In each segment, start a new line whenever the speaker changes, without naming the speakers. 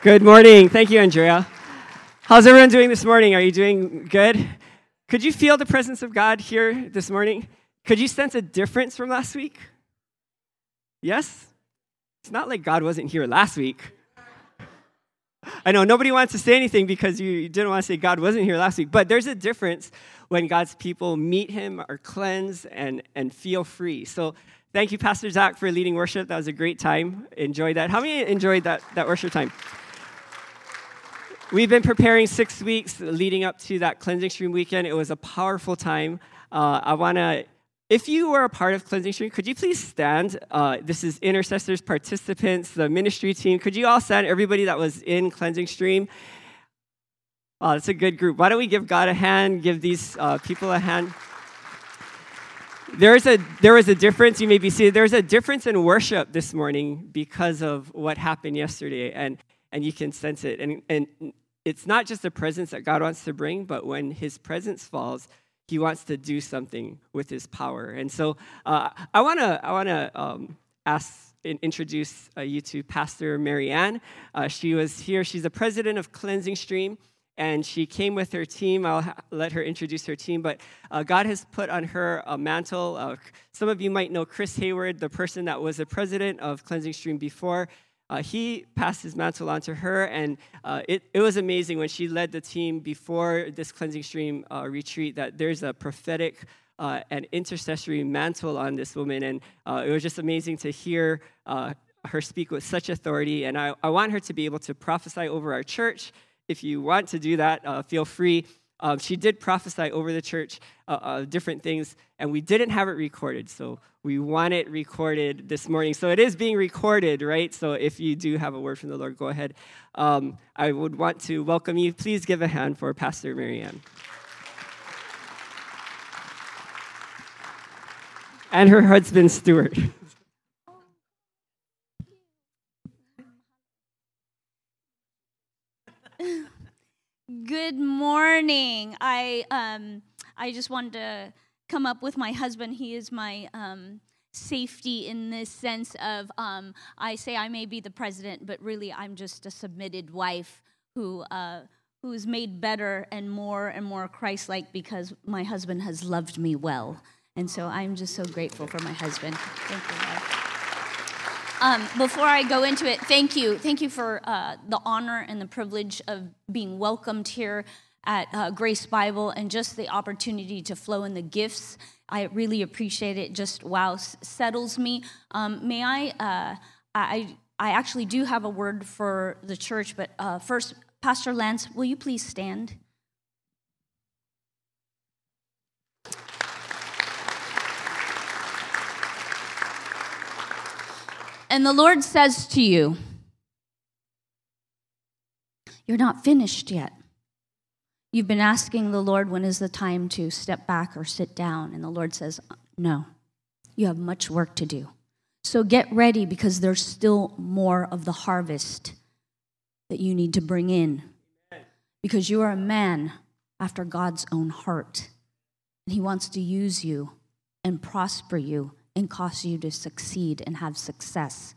Good morning. Thank you, Andrea. How's everyone doing this morning? Are you doing good? Could you feel the presence of God here this morning? Could you sense a difference from last week? Yes? It's not like God wasn't here last week. I know nobody wants to say anything because you didn't want to say God wasn't here last week, but there's a difference when God's people meet Him, are cleansed, and, and feel free. So thank you, Pastor Zach, for leading worship. That was a great time. Enjoyed that. How many enjoyed that, that worship time? We've been preparing six weeks leading up to that cleansing stream weekend. It was a powerful time. Uh, I want to, if you were a part of cleansing stream, could you please stand? Uh, this is intercessors, participants, the ministry team. Could you all stand? Everybody that was in cleansing stream. Wow, that's a good group. Why don't we give God a hand? Give these uh, people a hand. There is a there is a difference. You may be seeing there's a difference in worship this morning because of what happened yesterday, and and you can sense it. And, and it's not just the presence that God wants to bring, but when His presence falls, He wants to do something with His power. And so uh, I want to I want to um, ask and introduce uh, you to Pastor Marianne. Uh, she was here. She's the president of Cleansing Stream. And she came with her team. I'll ha- let her introduce her team. But uh, God has put on her a mantle. Some of you might know Chris Hayward, the person that was the president of Cleansing Stream before uh, he passed his mantle on to her, and uh, it, it was amazing when she led the team before this cleansing stream uh, retreat that there's a prophetic uh, and intercessory mantle on this woman, and uh, it was just amazing to hear uh, her speak with such authority. And I, I want her to be able to prophesy over our church. If you want to do that, feel free. Um, she did prophesy over the church uh, uh, different things, and we didn't have it recorded. So we want it recorded this morning. So it is being recorded, right? So if you do have a word from the Lord, go ahead. Um, I would want to welcome you. Please give a hand for Pastor Marianne. and her husband, Stuart.
Good morning. I um I just wanted to come up with my husband. He is my um safety in this sense of um I say I may be the president, but really I'm just a submitted wife who uh who is made better and more and more Christ-like because my husband has loved me well. And so I'm just so grateful for my husband. Thank you. Um, before I go into it, thank you. Thank you for uh, the honor and the privilege of being welcomed here at uh, Grace Bible and just the opportunity to flow in the gifts. I really appreciate it. Just wow, settles me. Um, may I, uh, I? I actually do have a word for the church, but uh, first, Pastor Lance, will you please stand? And the Lord says to you, You're not finished yet. You've been asking the Lord, when is the time to step back or sit down? And the Lord says, No, you have much work to do. So get ready because there's still more of the harvest that you need to bring in. Because you are a man after God's own heart. And He wants to use you and prosper you and cause you to succeed and have success.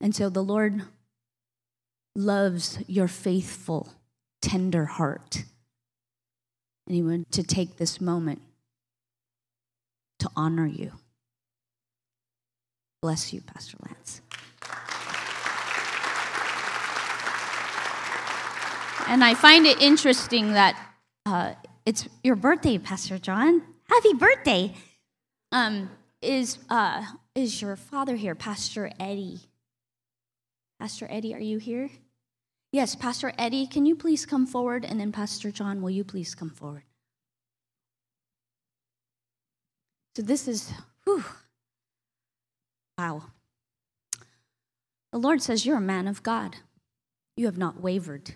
And so the Lord loves your faithful, tender heart. And He wanted to take this moment to honor you. Bless you, Pastor Lance. And I find it interesting that uh, it's your birthday, Pastor John. Happy birthday! Um, is uh, is your father here, Pastor Eddie? Pastor Eddie, are you here? Yes, Pastor Eddie, can you please come forward? And then Pastor John, will you please come forward? So this is, whew, wow. The Lord says, You're a man of God. You have not wavered.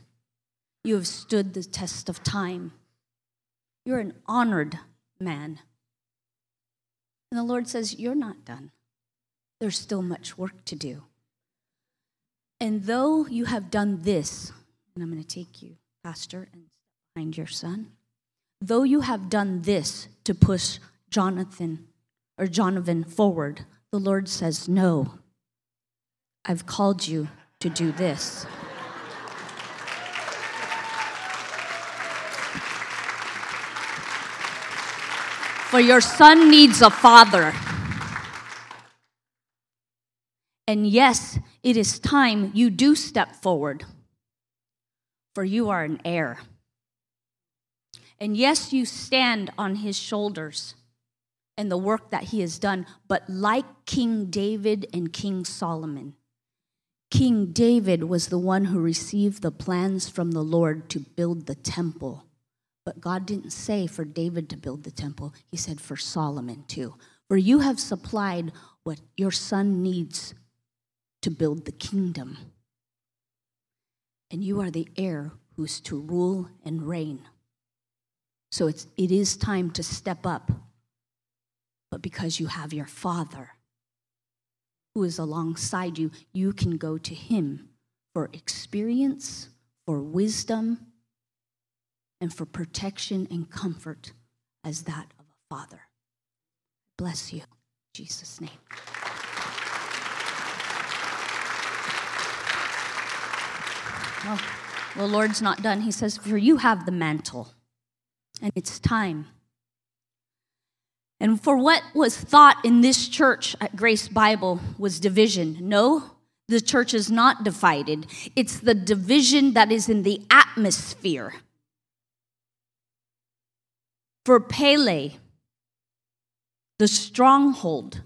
You have stood the test of time. You're an honored man. And the Lord says, You're not done. There's still much work to do. And though you have done this, and I'm going to take you, Pastor, and find your son, though you have done this to push Jonathan or Jonathan forward, the Lord says, No, I've called you to do this. For your son needs a father. And yes, it is time you do step forward, for you are an heir. And yes, you stand on his shoulders and the work that he has done, but like King David and King Solomon, King David was the one who received the plans from the Lord to build the temple. But God didn't say for David to build the temple, He said for Solomon too. For you have supplied what your son needs to build the kingdom. And you are the heir who's to rule and reign. So it's, it is time to step up. But because you have your father who is alongside you, you can go to him for experience, for wisdom, and for protection and comfort as that of a father. Bless you. In Jesus' name. Well, the Lord's not done. He says, For you have the mantle, and it's time. And for what was thought in this church at Grace Bible was division. No, the church is not divided. It's the division that is in the atmosphere. For Pele, the stronghold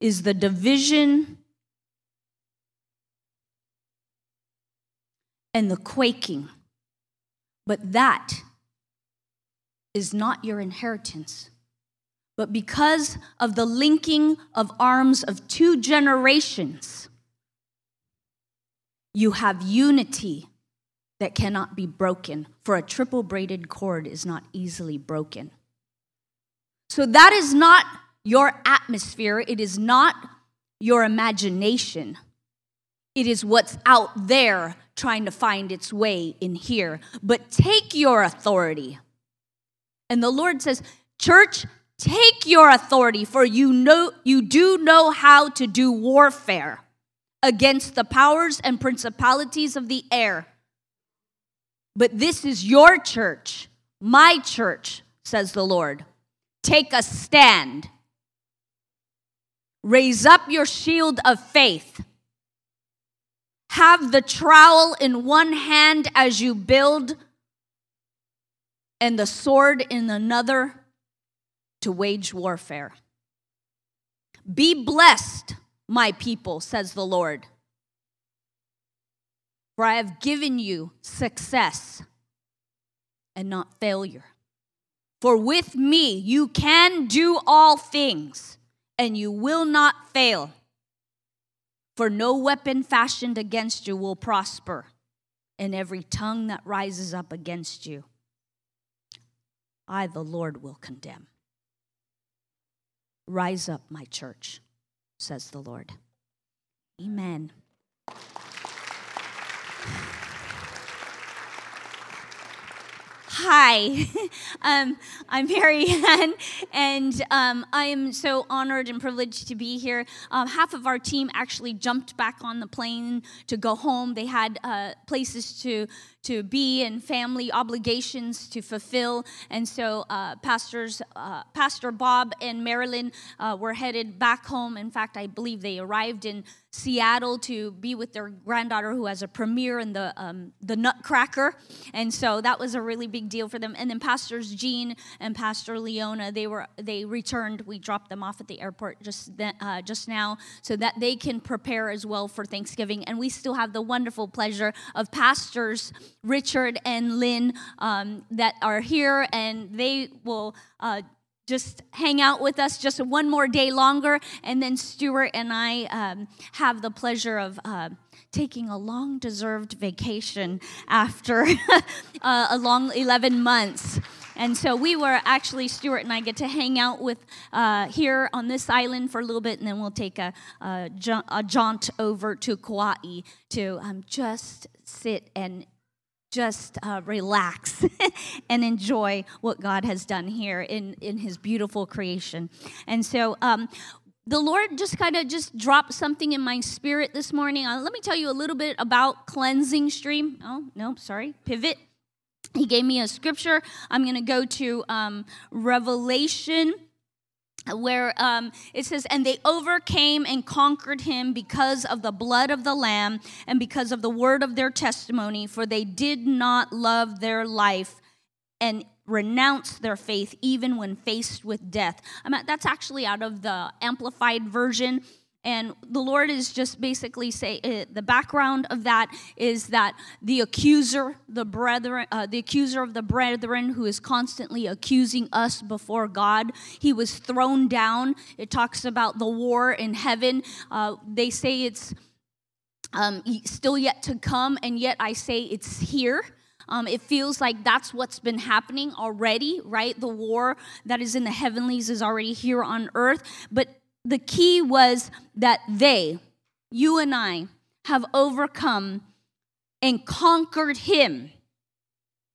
is the division and the quaking. But that is not your inheritance. But because of the linking of arms of two generations, you have unity that cannot be broken, for a triple braided cord is not easily broken. So that is not your atmosphere, it is not your imagination. It is what's out there trying to find its way in here. But take your authority. And the Lord says, Church, take your authority, for you know you do know how to do warfare against the powers and principalities of the air. But this is your church, my church, says the Lord. Take a stand. Raise up your shield of faith have the trowel in one hand as you build, and the sword in another to wage warfare. Be blessed, my people, says the Lord, for I have given you success and not failure. For with me you can do all things, and you will not fail. For no weapon fashioned against you will prosper, and every tongue that rises up against you, I, the Lord, will condemn. Rise up, my church, says the Lord. Amen. Hi, um, I'm Mary Ann, and um, I am so honored and privileged to be here. Um, half of our team actually jumped back on the plane to go home. They had uh, places to to be and family obligations to fulfill. And so, uh, pastors, uh, Pastor Bob and Marilyn uh, were headed back home. In fact, I believe they arrived in Seattle to be with their granddaughter who has a premiere in the um, the Nutcracker, and so that was a really big deal for them. And then Pastors Jean and Pastor Leona, they were they returned. We dropped them off at the airport just then, uh, just now, so that they can prepare as well for Thanksgiving. And we still have the wonderful pleasure of pastors Richard and Lynn um, that are here, and they will. Uh, just hang out with us just one more day longer. And then Stuart and I um, have the pleasure of uh, taking a long deserved vacation after uh, a long 11 months. And so we were actually, Stuart and I get to hang out with uh, here on this island for a little bit, and then we'll take a, a, jaunt over to Kauai to um, just sit and just uh, relax and enjoy what God has done here in, in His beautiful creation. And so, um, the Lord just kind of just dropped something in my spirit this morning. Uh, let me tell you a little bit about cleansing stream. Oh, no, sorry, pivot. he gave me a scripture. I'm going to go to um, Revelation where um, it says, And they overcame and conquered him because of the blood of the Lamb and because of the word of their testimony, for they did not love their life and renounce their faith even when faced with death. I mean, that's actually out of the Amplified Version. And the Lord is just basically say uh, the background of that is that the accuser, the brethren, uh, the accuser of the brethren, who is constantly accusing us before God, he was thrown down. It talks about the war in heaven. Uh, they say it's um, still yet to come, and yet I say it's here. Um, it feels like that's what's been happening already, right? The war that is in the heavenlies is already here on earth. But the key was that they, you and I, have overcome and conquered him,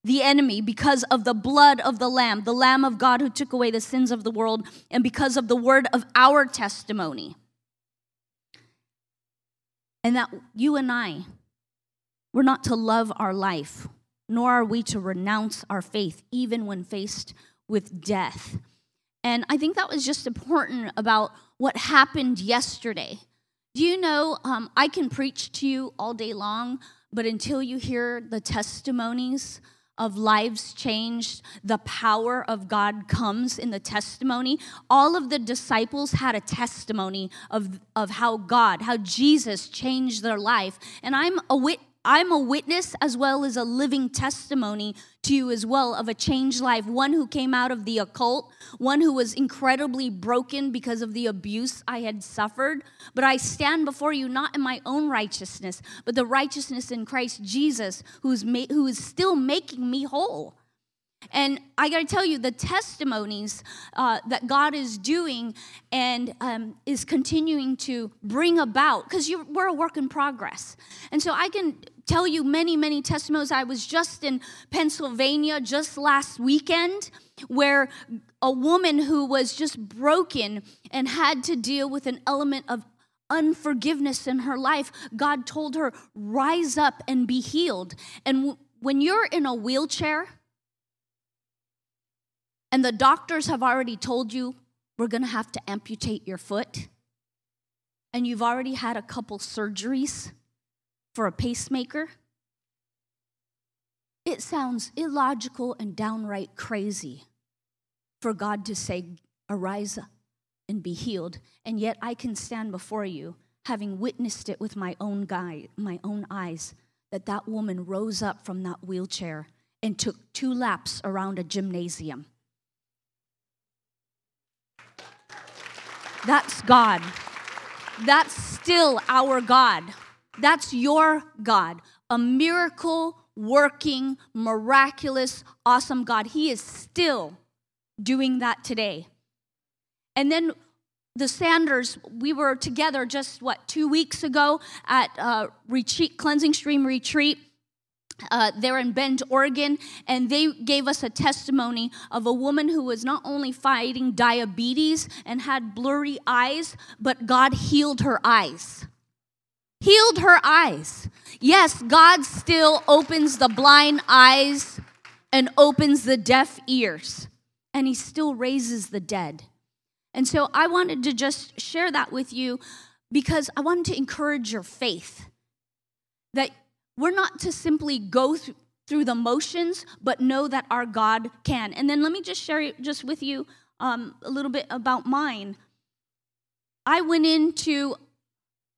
the enemy, because of the blood of the Lamb, the Lamb of God who took away the sins of the world, and because of the word of our testimony. And that you and I, we're not to love our life, nor are we to renounce our faith, even when faced with death. And I think that was just important about what happened yesterday. Do you know, um, I can preach to you all day long, but until you hear the testimonies of lives changed, the power of God comes in the testimony. All of the disciples had a testimony of, of how God, how Jesus changed their life. And I'm a wit- I'm a witness as well as a living testimony to you as well of a changed life. One who came out of the occult, one who was incredibly broken because of the abuse I had suffered. But I stand before you not in my own righteousness, but the righteousness in Christ Jesus, who's ma- who is still making me whole. And I got to tell you, the testimonies uh, that God is doing and um, is continuing to bring about, because we're a work in progress. And so I can tell you many, many testimonies. I was just in Pennsylvania just last weekend where a woman who was just broken and had to deal with an element of unforgiveness in her life, God told her, rise up and be healed. And w- when you're in a wheelchair, and the doctors have already told you we're going to have to amputate your foot, and you've already had a couple surgeries for a pacemaker, it sounds illogical and downright crazy for God to say, Arise and be healed. And yet I can stand before you, having witnessed it with my own, guy, my own eyes, that that woman rose up from that wheelchair and took two laps around a gymnasium That's God. That's still our God. That's your God. A miracle working, miraculous, awesome God. He is still doing that today. And then the Sanders, we were together just what, two weeks ago at uh, retreat, Cleansing Stream Retreat uh, there in Bend, Oregon, and they gave us a testimony of a woman who was not only fighting diabetes and had blurry eyes, but God healed her eyes. Healed her eyes. Yes, God still opens the blind eyes and opens the deaf ears, and He still raises the dead. And so I wanted to just share that with you because I wanted to encourage your faith that we're not to simply go through through the motions, but know that our God can. And then let me just share just with you um, a little bit about mine. I went into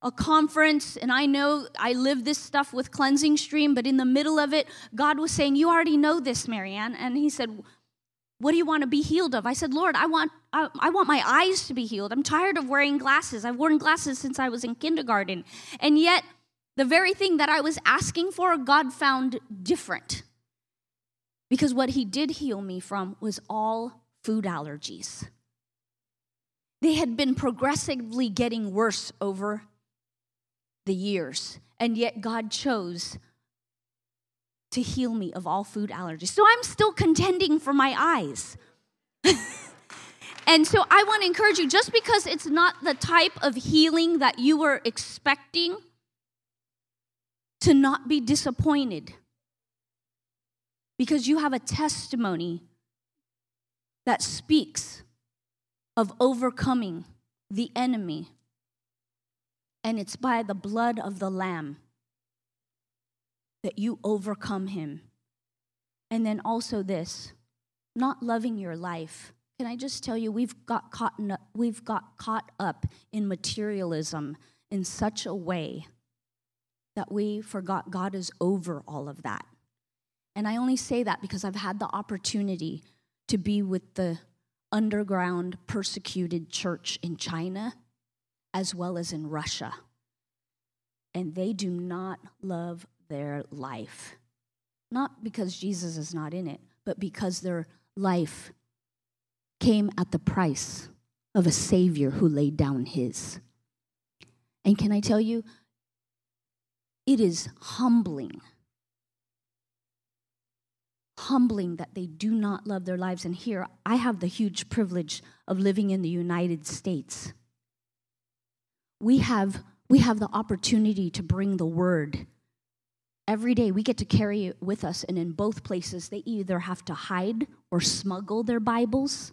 a conference, and I know I live this stuff with Cleansing Stream, but in the middle of it, God was saying, "You already know this, Marianne," and He said. What do you want to be healed of? I said, Lord, I want, I, I want my eyes to be healed. I'm tired of wearing glasses. I've worn glasses since I was in kindergarten. And yet, the very thing that I was asking for, God found different. Because what He did heal me from was all food allergies. They had been progressively getting worse over the years, and yet God chose to heal me of all food allergies. So I'm still contending for my eyes. and so I want to encourage you just because it's not the type of healing that you were expecting to not be disappointed. because you have a testimony that speaks of overcoming the enemy. And it's by the blood of the Lamb that you overcome him. And then also this not loving your life. Can I just tell you, we've got caught, we've got caught up in materialism in such a way that we forgot God is over all of that. And I only say that because I've had the opportunity to be with the underground persecuted church in China as well as in Russia. And they do not love their life. Not because Jesus is not in it, but because their life came at the price of a Savior who laid down his. And can I tell you, it is humbling. Humbling that they do not love their lives. And here, I have the huge privilege of living in the United States. We have, we have the opportunity to bring the word every day we get to carry it with us and in both places they either have to hide or smuggle their bibles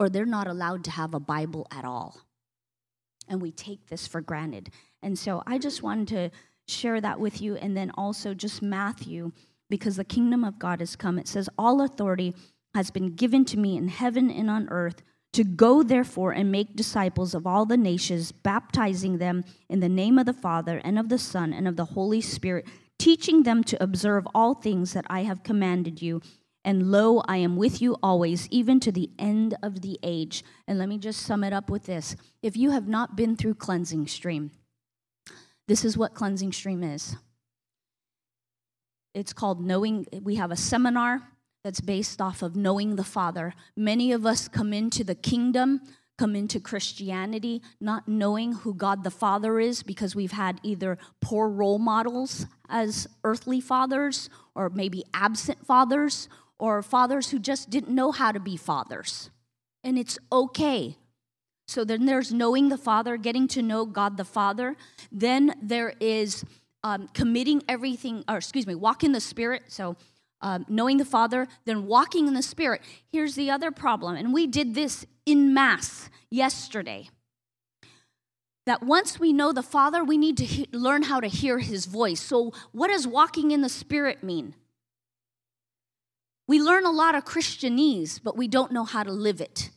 or they're not allowed to have a bible at all and we take this for granted and so i just wanted to share that with you and then also just matthew because the kingdom of god has come it says all authority has been given to me in heaven and on earth to go therefore and make disciples of all the nations baptizing them in the name of the father and of the son and of the holy spirit teaching them to observe all things that I have commanded you. And lo, I am with you always, even to the end of the age. And let me just sum it up with this. If you have not been through Cleansing Stream, this is what Cleansing Stream is. It's called Knowing, we have a seminar that's based off of knowing the Father. Many of us come into the kingdom come into Christianity not knowing who God the Father is because we've had either poor role models as earthly fathers, or maybe absent fathers, or fathers who just didn't know how to be fathers. And it's okay. So then there's knowing the Father, getting to know God the Father. Then there is um, committing everything, or excuse me, walk in the Spirit. So um, knowing the Father, then walking in the Spirit. Here's the other problem, and we did this in Mass yesterday. That once we know the Father, we need to he- learn how to hear His voice. So, what does walking in the Spirit mean? We learn a lot of Christianese, but we don't know how to live it.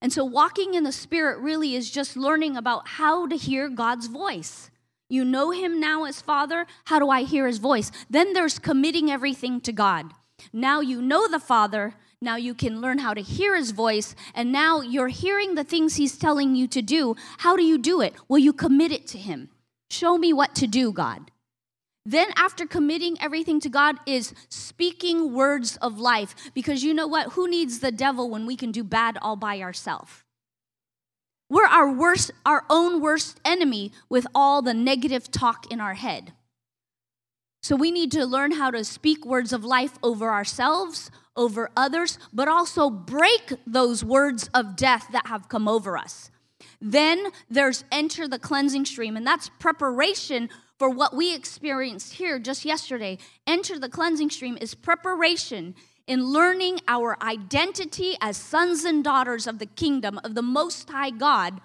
And so, walking in the Spirit really is just learning about how to hear God's voice. You know him now as Father. How do I hear his voice? Then there's committing everything to God. Now you know the Father. Now you can learn how to hear his voice. And now you're hearing the things he's telling you to do. How do you do it? Well, you commit it to him. Show me what to do, God. Then, after committing everything to God, is speaking words of life. Because you know what? Who needs the devil when we can do bad all by ourselves? We're our worst, our own worst enemy with all the negative talk in our head. So we need to learn how to speak words of life over ourselves, over others, but also break those words of death that have come over us. Then there's enter the cleansing stream, and that's preparation for what we experienced here just yesterday. Enter the cleansing stream is preparation in learning our identity as sons and daughters of the kingdom of the Most High God,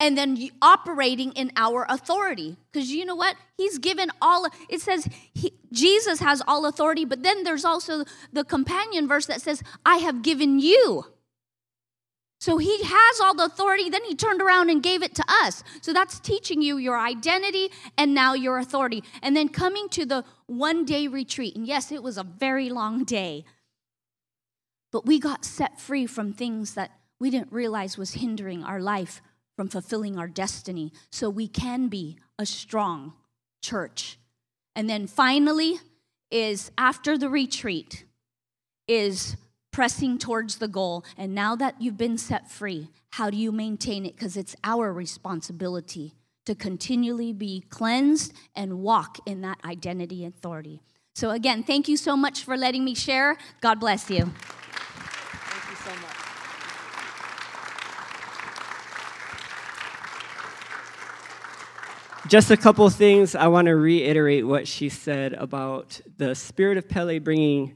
and then operating in our authority. Because you know what? He's given all, it says he, Jesus has all authority, but then there's also the companion verse that says, I have given you. So he has all the authority, then he turned around and gave it to us. So that's teaching you your identity and now your authority. And then coming to the one day retreat. And yes, it was a very long day. But we got set free from things that we didn't realize was hindering our life from fulfilling our destiny so we can be a strong church. And then finally is after the retreat is pressing towards the goal. And now that you've been set free, how do you maintain it? Because it's our responsibility to continually be cleansed and walk in that identity and authority. So, again, thank you so much for letting me share. God bless you.
Just a couple things. I want to reiterate what she said about the spirit of Pele bringing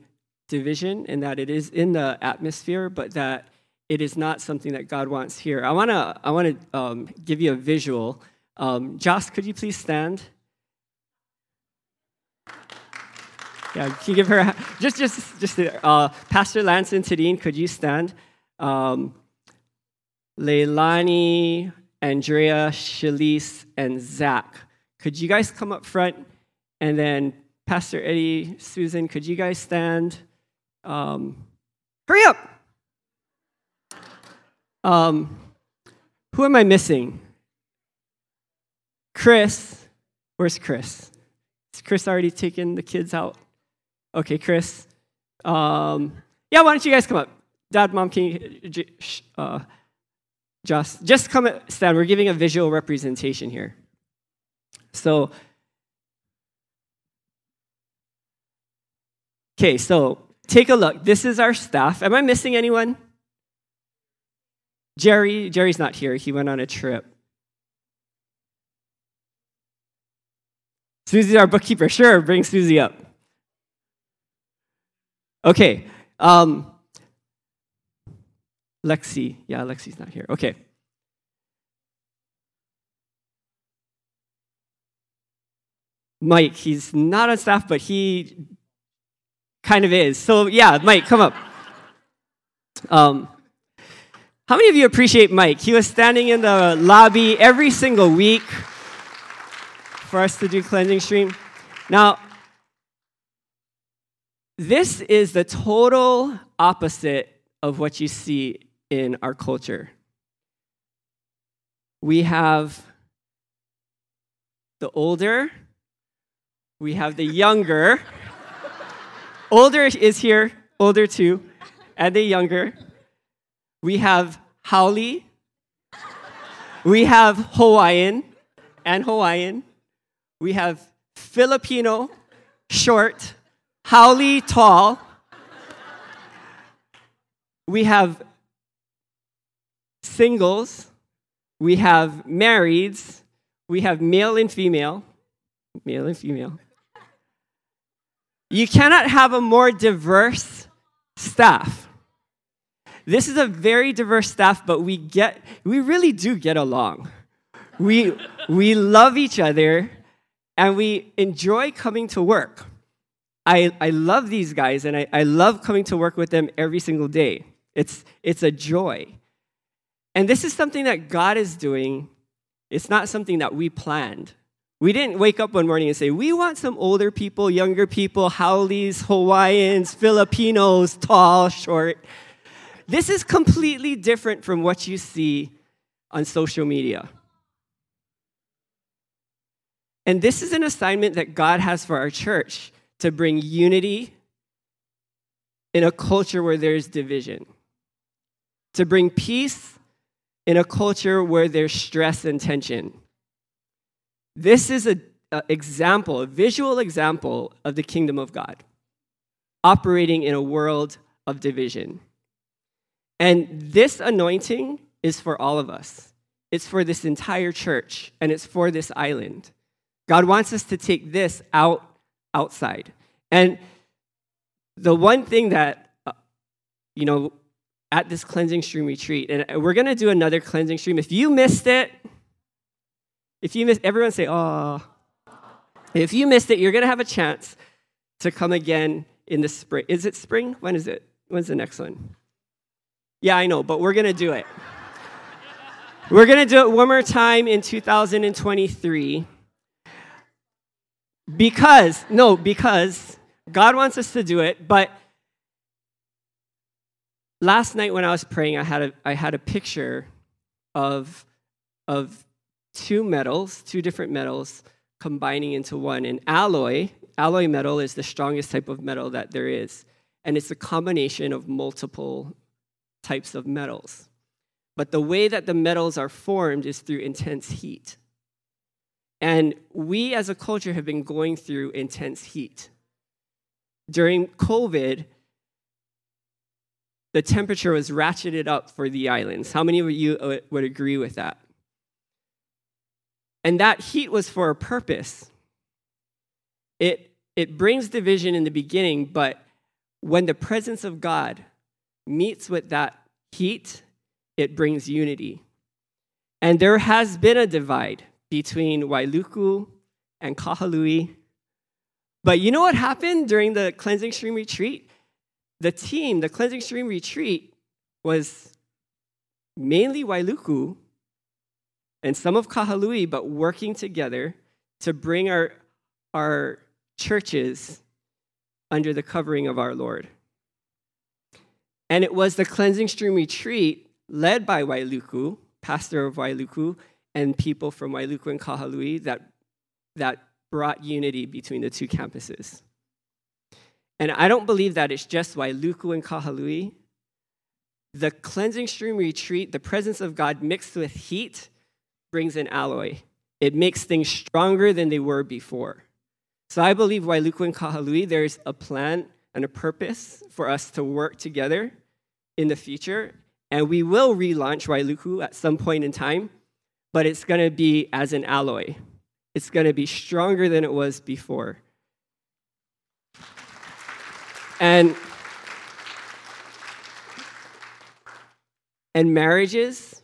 division and that it is in the atmosphere, but that it is not something that God wants here. I want to I want to um, give you a visual. Um, Joss, could you please stand? Yeah, can you give her a, just just just uh, Pastor Lance and Tadine, could you stand? Um, Leilani, Andrea, Shalise, and Zach. Could you guys come up front? And then Pastor Eddie, Susan, could you guys stand? Um, hurry up! Um, who am I missing? Chris. Where's Chris? Chris already taken the kids out? Okay, Chris. Um, yeah, why don't you guys come up? Dad, mom, can you uh, just just come stand? We're giving a visual representation here. So, okay, so take a look. This is our staff. Am I missing anyone? Jerry, Jerry's not here. He went on a trip. Susie's our bookkeeper. Sure, bring Susie up. Okay. Um, Lexi. Yeah, Lexi's not here. Okay. Mike, he's not on staff, but he kind of is. So, yeah, Mike, come up. Um, how many of you appreciate Mike? He was standing in the lobby every single week for us to do cleansing stream. Now, this is the total opposite of what you see in our culture. We have the older, we have the younger. Older is here, older too, and the younger. We have Haole. We have Hawaiian and Hawaiian. We have Filipino, short, Haole, tall. We have singles. We have marrieds. We have male and female. Male and female. You cannot have a more diverse staff. This is a very diverse staff, but we get we really do get along. We we love each other and we enjoy coming to work. I, I love these guys and I, I love coming to work with them every single day. It's, it's a joy. And this is something that God is doing. It's not something that we planned. We didn't wake up one morning and say, we want some older people, younger people, Haoles, Hawaiians, Filipinos, tall, short. This is completely different from what you see on social media. And this is an assignment that God has for our church to bring unity in a culture where there's division, to bring peace in a culture where there's stress and tension. This is an example, a visual example of the kingdom of God operating in a world of division. And this anointing is for all of us. It's for this entire church and it's for this island. God wants us to take this out outside. And the one thing that, uh, you know, at this cleansing stream retreat, and we're going to do another cleansing stream. If you missed it, if you miss, everyone say, oh. If you missed it, you're going to have a chance to come again in the spring. Is it spring? When is it? When's the next one? Yeah, I know, but we're going to do it. we're going to do it one more time in 2023. Because, no, because God wants us to do it, but last night when I was praying, I had a, I had a picture of, of two metals, two different metals combining into one. And alloy, alloy metal is the strongest type of metal that there is. And it's a combination of multiple types of metals. But the way that the metals are formed is through intense heat. And we as a culture have been going through intense heat. During COVID, the temperature was ratcheted up for the islands. How many of you uh, would agree with that? And that heat was for a purpose. It, it brings division in the beginning, but when the presence of God meets with that heat, it brings unity. And there has been a divide between Wailuku and Kahului. But you know what happened during the cleansing stream retreat? The team, the cleansing stream retreat, was mainly Wailuku and some of Kahului, but working together to bring our, our churches under the covering of our Lord. And it was the cleansing stream retreat led by Wailuku, pastor of Wailuku, and people from Wailuku and Kahului that, that brought unity between the two campuses. And I don't believe that it's just Wailuku and Kahului. The cleansing stream retreat, the presence of God mixed with heat, brings an alloy. It makes things stronger than they were before. So I believe Wailuku and Kahului, there's a plan and a purpose for us to work together in the future. And we will relaunch Wailuku at some point in time, but it's going to be as an alloy. It's going to be stronger than it was before. And and marriages,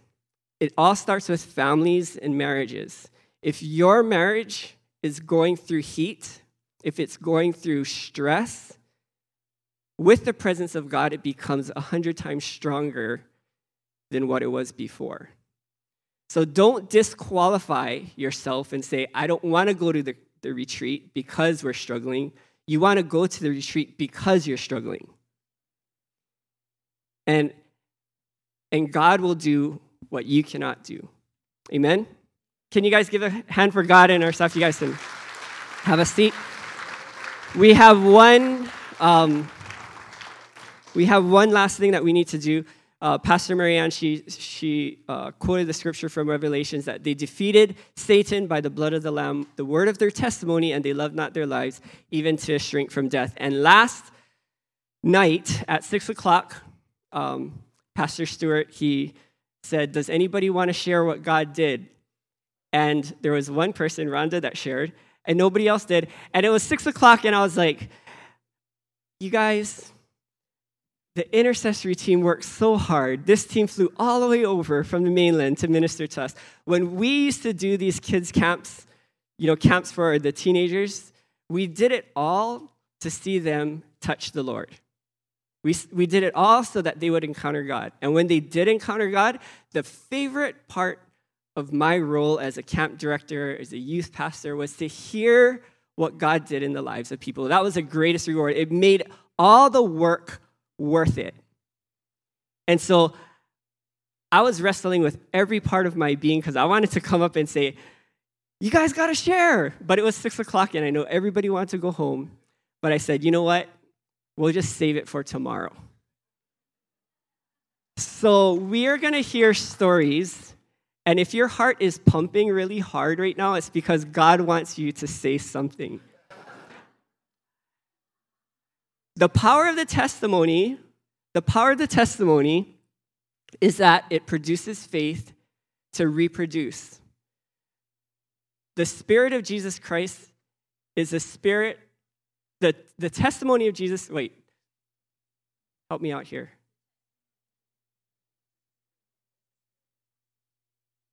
it all starts with families and marriages. If your marriage is going through heat, if it's going through stress, with the presence of God, it becomes a hundred times stronger than what it was before. So don't disqualify yourself and say, I don't want to go to the, the retreat because we're struggling. You want to go to the retreat because you're struggling. And, and God will do what you cannot do. Amen? Can you guys give a hand for God and our stuff? You guys can have a seat. We have one. Um, we have one last thing that we need to do. Uh, Pastor Marianne, she, she uh, quoted the scripture from Revelations that they defeated Satan by the blood of the Lamb, the word of their testimony, and they loved not their lives, even to shrink from death. And last night at six o'clock, um, Pastor Stewart, he said, Does anybody want to share what God did? And there was one person, Rhonda, that shared, and nobody else did. And it was six o'clock, and I was like, You guys, the intercessory team worked so hard. This team flew all the way over from the mainland to minister to us. When we used to do these kids' camps, you know, camps for the teenagers, we did it all to see them touch the Lord. We, we did it all so that they would encounter God. And when they did encounter God, the favorite part of my role as a camp director, as a youth pastor, was to hear what God did in the lives of people. That was the greatest reward. It made all the work worth it. And so I was wrestling with every part of my being because I wanted to come up and say, You guys got to share. But it was six o'clock and I know everybody wanted to go home. But I said, You know what? We'll just save it for tomorrow. So we are going to hear stories. And if your heart is pumping really hard right now, it's because God wants you to say something. The power of the testimony, the power of the testimony is that it produces faith to reproduce. The Spirit of Jesus Christ is a spirit, the, the testimony of Jesus. Wait, help me out here.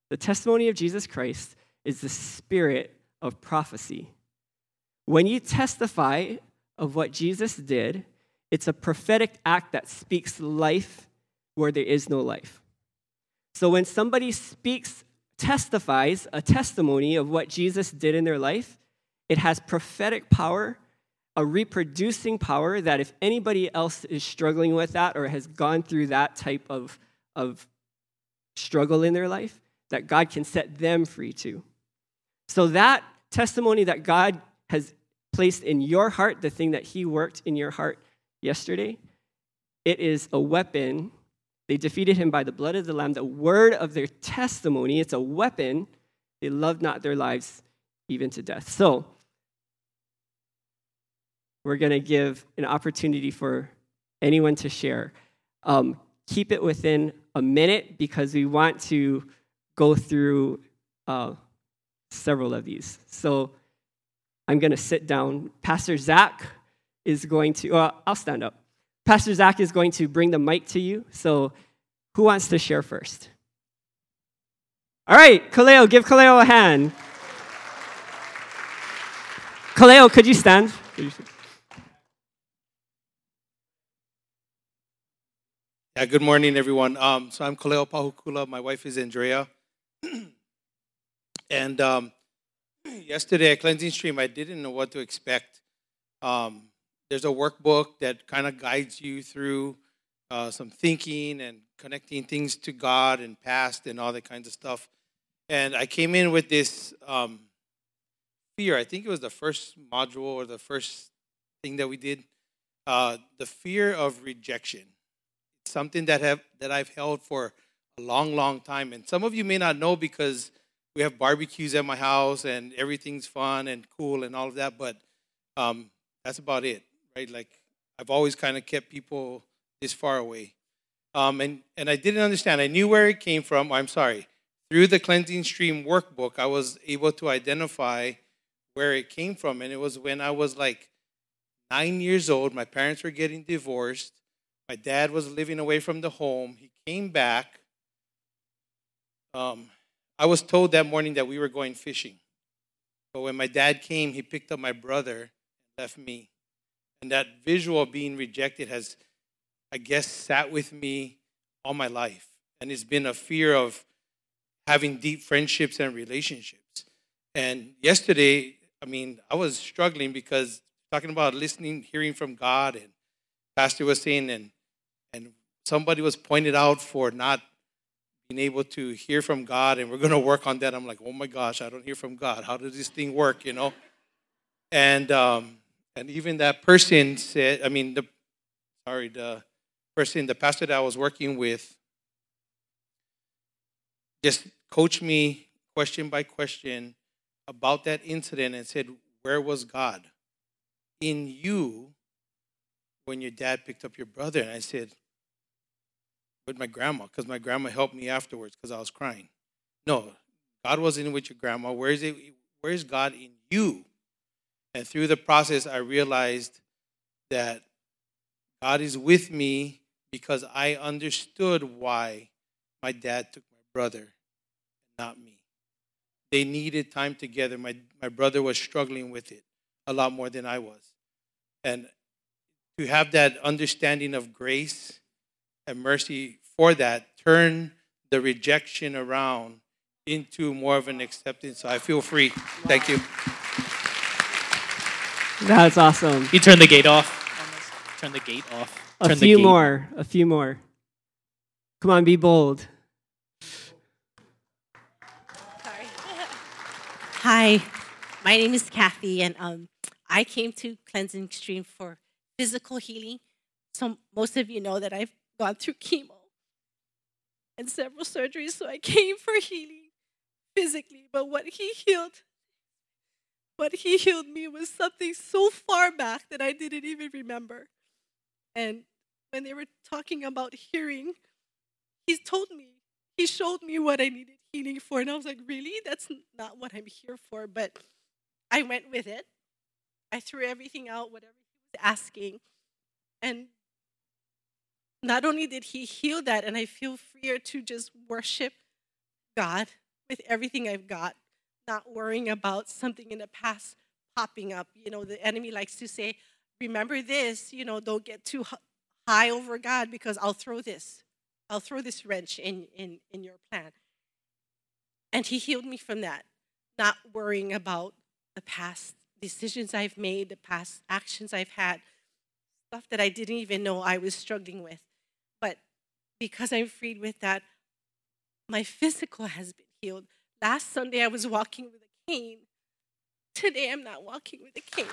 The testimony of Jesus Christ is the spirit of prophecy. When you testify of what Jesus did, it's a prophetic act that speaks life where there is no life. So when somebody speaks, testifies a testimony of what Jesus did in their life, it has prophetic power, a reproducing power that if anybody else is struggling with that or has gone through that type of, of struggle in their life, that God can set them free too. So that testimony that God has placed in your heart, the thing that He worked in your heart yesterday, it is a weapon. They defeated him by the blood of the Lamb, the word of their testimony. It's a weapon. They loved not their lives even to death. So, we're going to give an opportunity for anyone to share. Um, keep it within a minute because we want to go through uh, several of these. So, I'm going to sit down. Pastor Zach is going to, uh, I'll stand up. Pastor Zach is going to bring the mic to you. So, who wants to share first? All right, Kaleo, give Kaleo a hand. Kaleo, could you stand?
Yeah, good morning, everyone. Um, so I'm Kaleo Pahukula. My wife is Andrea. and um, yesterday at Cleansing Stream, I didn't know what to expect. Um, there's a workbook that kind of guides you through uh, some thinking and connecting things to God and past and all that kinds of stuff. And I came in with this um, fear. I think it was the first module or the first thing that we did. Uh, the fear of rejection. Something that have that I've held for a long, long time. And some of you may not know because we have barbecues at my house and everything's fun and cool and all of that. But um, that's about it, right? Like I've always kind of kept people this far away. Um, and, and I didn't understand. I knew where it came from. I'm sorry. Through the Cleansing Stream workbook, I was able to identify where it came from. And it was when I was like nine years old. My parents were getting divorced. My dad was living away from the home. He came back. Um, I was told that morning that we were going fishing. But when my dad came, he picked up my brother and left me. And that visual of being rejected has, I guess, sat with me all my life. And it's been a fear of having deep friendships and relationships. And yesterday, I mean, I was struggling because talking about listening, hearing from God, and Pastor was saying, and and somebody was pointed out for not being able to hear from God, and we're going to work on that. I'm like, oh my gosh, I don't hear from God. How does this thing work? You know, and um, and even that person said, I mean, the sorry, the person, the pastor that I was working with, just coached me question by question about that incident and said, Where was God in you when your dad picked up your brother? And I said, With my grandma, because my grandma helped me afterwards because I was crying. No, God wasn't with your grandma. Where is it? Where is God in you? And through the process, I realized that God is with me because I understood why my dad took my brother, not me. They needed time together. My, my brother was struggling with it a lot more than I was. And to have that understanding of grace and mercy for that, turn the rejection around into more of an acceptance. So I feel free. Thank you.
That's awesome.
You turn the gate off. Turn the gate off.
A
Turn the
few
gate.
more. A few more. Come on, be bold.
Sorry. Hi, my name is Kathy, and um, I came to Cleansing Stream for physical healing. So most of you know that I've gone through chemo and several surgeries, so I came for healing physically. But what he healed, what he healed me was something so far back that I didn't even remember. And when they were talking about hearing, he told me, he showed me what I needed healing for. And I was like, really? That's not what I'm here for. But I went with it. I threw everything out, whatever asking. And not only did he heal that, and I feel freer to just worship God with everything I've got, not worrying about something in the past popping up. You know, the enemy likes to say, remember this, you know, don't get too high over God because I'll throw this. I'll throw this wrench in, in, in your plan. And he healed me from that, not worrying about the past decisions I've made, the past actions I've had, stuff that I didn't even know I was struggling with. But because I'm freed with that, my physical has been healed. Last Sunday, I was walking with a cane. Today, I'm not walking with a cane.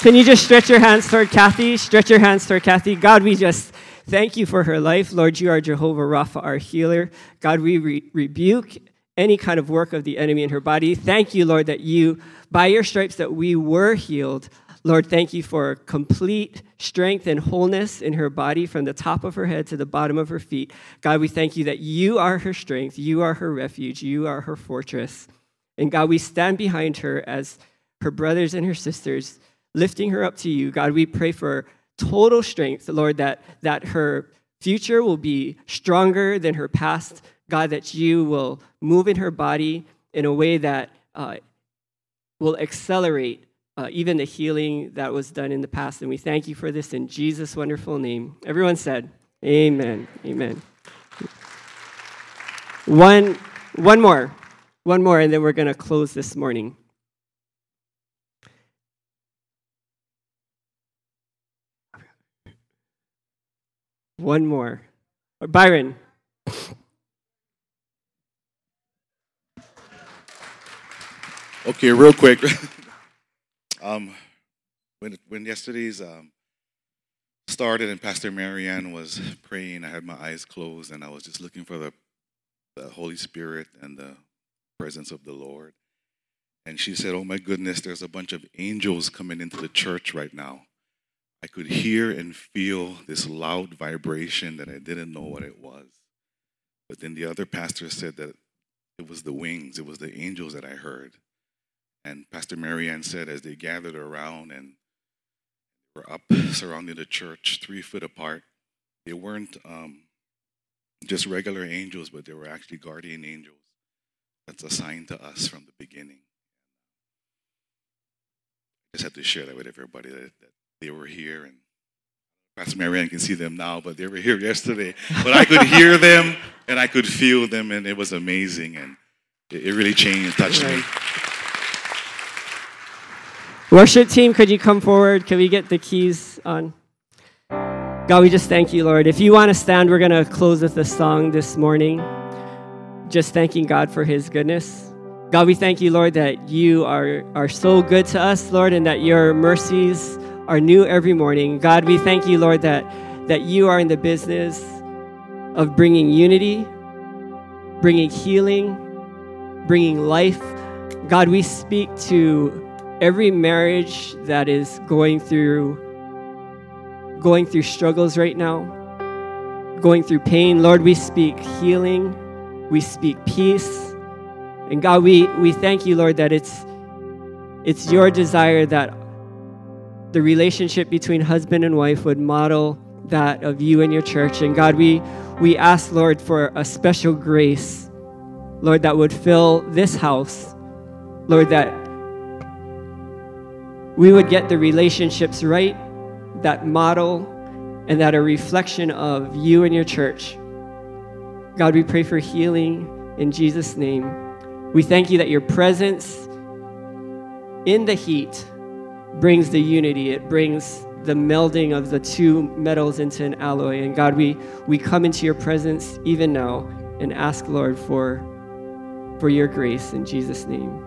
Can you just stretch your hands toward Kathy? Stretch your hands toward Kathy. God, we just thank you for her life. Lord, you are Jehovah Rapha, our healer. God, we re- rebuke any kind of work of the enemy in her body. Thank you, Lord, that you, by your stripes, that we were healed. Lord, thank you for complete strength and wholeness in her body from the top of her head to the bottom of her feet. God, we thank you that you are her strength, you are her refuge, you are her fortress. And God, we stand behind her as her brothers and her sisters. lifting her up to you. God, we pray for total strength, Lord, that, that her future will be stronger than her past. God, that you will move in her body in a way that uh, will accelerate uh, even the healing that was done in the past. And we thank you for this in Jesus' wonderful name. Everyone said, Amen. Amen. One, one more. One more, and then we're going to close this morning. One more. Byron.
Okay, real quick. um, when when yesterday's um, started and Pastor Marianne was praying, I had my eyes closed and I was just looking for the, the Holy Spirit and the presence of the Lord. And she said, "Oh my goodness, there's a bunch of angels coming into the church right now." I could hear and feel this loud vibration that I didn't know what it was. But then the other pastor said that it was the wings, it was the angels that I heard. And Pastor Marianne said, as they gathered around and were up surrounding the church, three foot apart, they weren't um, just regular angels, but they were actually guardian angels. That's assigned to us from the beginning. I just had to share that with everybody that, that they were here and Pastor Marianne can see them now, but they were here yesterday. But I could hear them and I could feel them, and it was amazing. And it, it really changed, and touched me.
Worship team, could you come forward? Can we get the keys on? God, we just thank you, Lord. If you want to stand, we're going to close with a song this morning, just thanking God for his goodness. God, we thank you, Lord, that you are, are so good to us, Lord, and that your mercies are new every morning. God, we thank you, Lord, that, that you are in the business of bringing unity, bringing healing, bringing life. God, we speak to every marriage that is going through going through struggles right now, going through pain, Lord, we speak healing, we speak peace. And God, we, we thank you, Lord, that it's it's your desire that the relationship between husband and wife would model that of you and your church. And God, we we ask, Lord, for a special grace, Lord, that would fill this house. Lord, that we would get the relationships right that model and that are reflection of you and your church. God, we pray for healing in Jesus' name. We thank you that your presence in the heat brings the unity, it brings the melding of the two metals into an alloy. And God, we, we come into your presence even now and ask, Lord, for, for your grace in Jesus' name.